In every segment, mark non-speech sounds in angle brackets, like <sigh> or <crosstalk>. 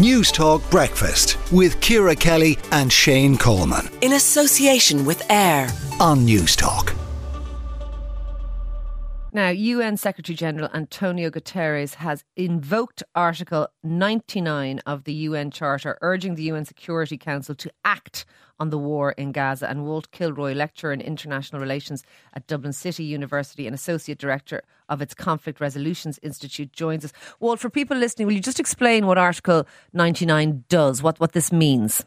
Newstalk Breakfast with Ciara Kelly and Shane Coleman. In association with AIR on Newstalk. Now, UN Secretary General Antonio Guterres has invoked Article 99 of the UN Charter, urging the UN Security Council to act on the war in Gaza. And Walt Kilroy, lecturer in international relations at Dublin City University and associate director of its Conflict Resolutions Institute, joins us. Walt, for people listening, will you just explain what Article 99 does, what, what this means?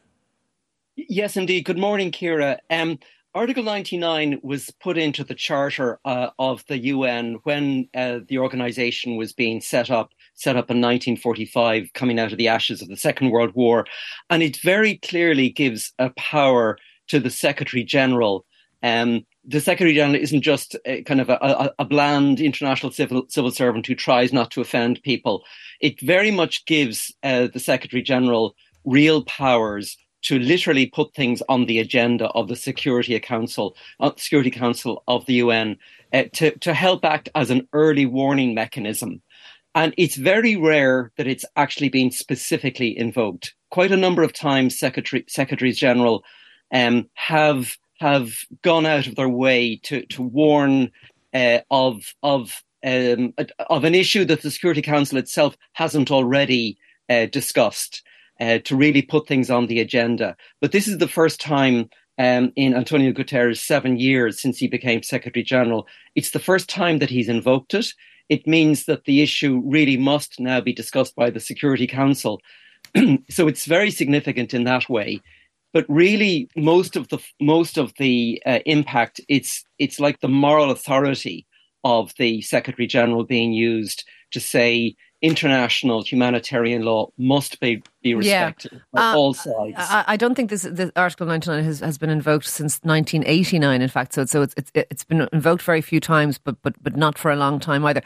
Yes, indeed. Good morning, Ciara. Um, Article 99 was put into the charter uh, of the UN when uh, the organization was being set up, set up in 1945, coming out of the ashes of the Second World War. And it very clearly gives a power to the Secretary General. Um, the Secretary General isn't just a, kind of a, a, bland international civil, civil servant who tries not to offend people. It very much gives uh, the Secretary General real powers to literally put things on the agenda of the Security Council, uh, Security Council of the UN, uh, to to help act as an early warning mechanism. And it's very rare that it's actually been specifically invoked. Quite a number of times, secretary, secretaries general um, have have gone out of their way to to warn uh, of of um, of an issue that the Security Council itself hasn't already uh, discussed uh, to really put things on the agenda. But this is the first time um, in Antonio Guterres' seven years since he became Secretary General. It's the first time that he's invoked it. It means that the issue really must now be discussed by the Security Council. <clears throat> so it's very significant in that way. But really, most of the most of the uh, impact it's it's like the moral authority of the Secretary General being used to say international humanitarian law must be, be respected yeah. by uh, all sides. I, I, don't think this, this Article 99 has, has been invoked since 1989, in fact. So, so it's, it's, it's been invoked very few times, but, but, but not for a long time either.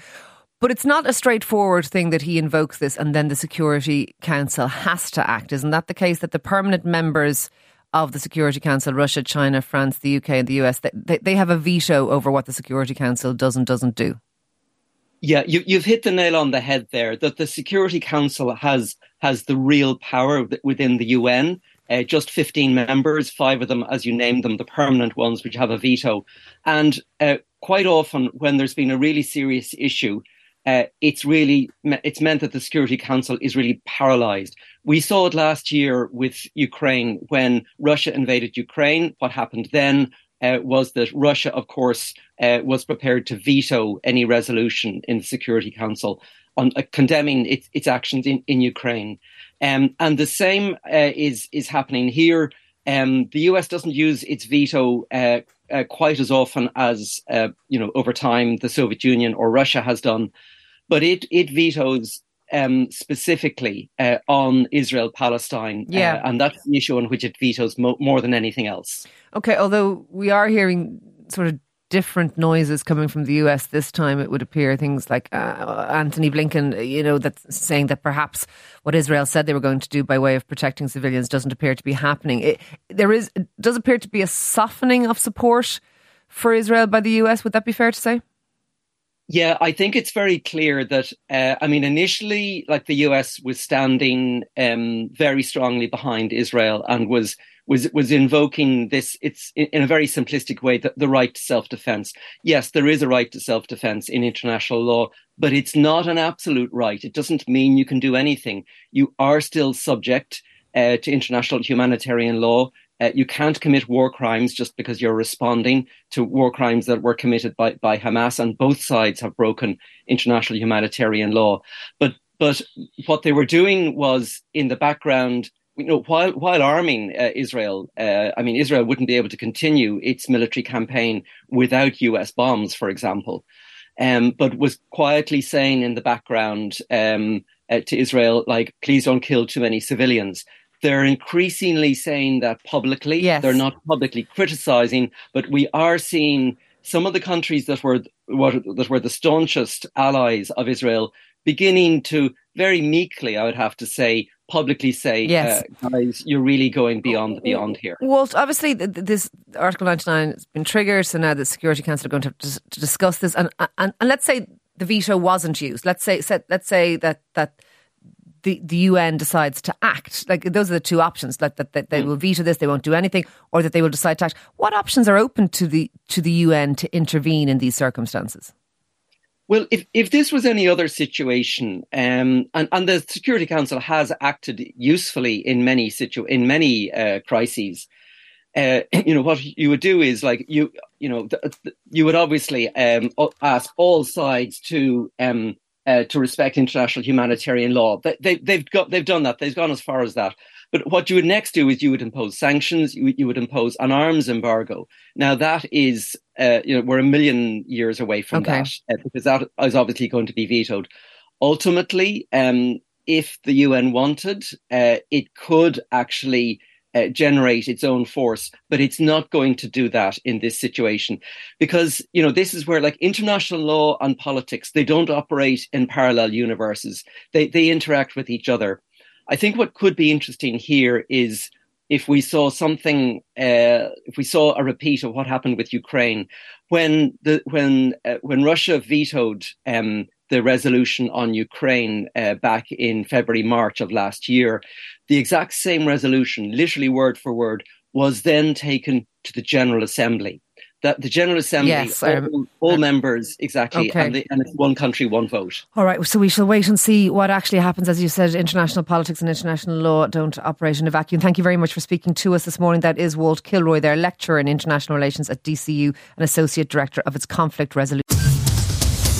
But it's not a straightforward thing that he invokes this and then the Security Council has to act. Isn't that the case? That the permanent members of the Security Council, Russia, China, France, the UK, and the US, they, they have a veto over what the Security Council does and doesn't do? Yeah, you, you've hit the nail on the head there. That the Security Council has has the real power within the UN. Uh, just 15 members, five of them, as you named them, the permanent ones, which have a veto. And uh, quite often, when there's been a really serious issue, uh, it's really it's meant that the Security Council is really paralyzed. We saw it last year with Ukraine when Russia invaded Ukraine. What happened then? Uh, was that Russia, of course, uh, was prepared to veto any resolution in the Security Council on uh, condemning its, its, actions in, in Ukraine. Um, and the same uh, is is happening here. Um, the US doesn't use its veto uh, uh, quite as often as you know over time the Soviet Union or Russia has done, but it it vetoes um, specifically uh, on Israel Palestine. Yeah. Uh, and that's the issue on which it vetoes mo- more than anything else. Okay, although we are hearing sort of different noises coming from the US this time, it would appear things like uh, Antony Blinken, you know, that's saying that perhaps what Israel said they were going to do by way of protecting civilians doesn't appear to be happening. It, there is does appear to be a softening of support for Israel by the US. Would that be fair to say? Yeah, I think it's very clear that, uh, I mean, initially, like the US was standing um, very strongly behind Israel and was was was invoking this. It's in a very simplistic way the, the right to self defense. Yes, there is a right to self defense in international law, but it's not an absolute right. It doesn't mean you can do anything. You are still subject uh, to international humanitarian law. Uh, you can't commit war crimes just because you're responding to war crimes that were committed by, by Hamas, and both sides have broken international humanitarian law. But but what they were doing was in the background, you know, while while arming uh, Israel, uh, I mean, Israel wouldn't be able to continue its military campaign without U.S. bombs, for example, um, but was quietly saying in the background um, uh, to Israel, like, please don't kill too many civilians they're increasingly saying that publicly. Yes. They're not publicly criticizing, but we are seeing some of the countries that were that were the staunchest allies of Israel beginning to very meekly, I would have to say, publicly say, yes. Uh, guys, you're really going beyond the beyond here. Well, obviously, this Article 99 has been triggered, so now the Security Council are going to, to, to discuss this. And, and, and let's say the veto wasn't used. Let's say, let's say that that the, the UN decides to act. Like those are the two options. Like that, that they mm. will veto this, they won't do anything, or that they will decide to act. What options are open to the to the UN to intervene in these circumstances? Well, if, if this was any other situation, um, and, and the Security Council has acted usefully in many situ in many uh, crises, uh, <clears throat> you know what you would do is like you you know th- th- you would obviously um, ask all sides to um, uh, to respect international humanitarian law. They, they, they've got they've done that. They've gone as far as that. But what you would next do is you would impose sanctions. You, you would impose an arms embargo. Now that is, uh, you know, we're a million years away from okay. that uh, because that is obviously going to be vetoed. Ultimately, um, if the UN wanted, uh, it could actually uh, generate its own force, but it's not going to do that in this situation because you know this is where like international law and politics they don't operate in parallel universes. They they interact with each other. I think what could be interesting here is if we saw something, uh, if we saw a repeat of what happened with Ukraine, when the when uh, when Russia vetoed um, the resolution on Ukraine uh, back in February March of last year, the exact same resolution, literally word for word, was then taken to the General Assembly that the General Assembly, yes, all, um, all members, exactly, okay. and, the, and, it's one country, one vote. All right, so we shall wait and see what actually happens. As you said, international politics and international law don't operate in a vacuum. Thank you very much for speaking to us this morning. That is Walt Kilroy, their lecturer in international relations at DCU and associate director of its conflict resolution.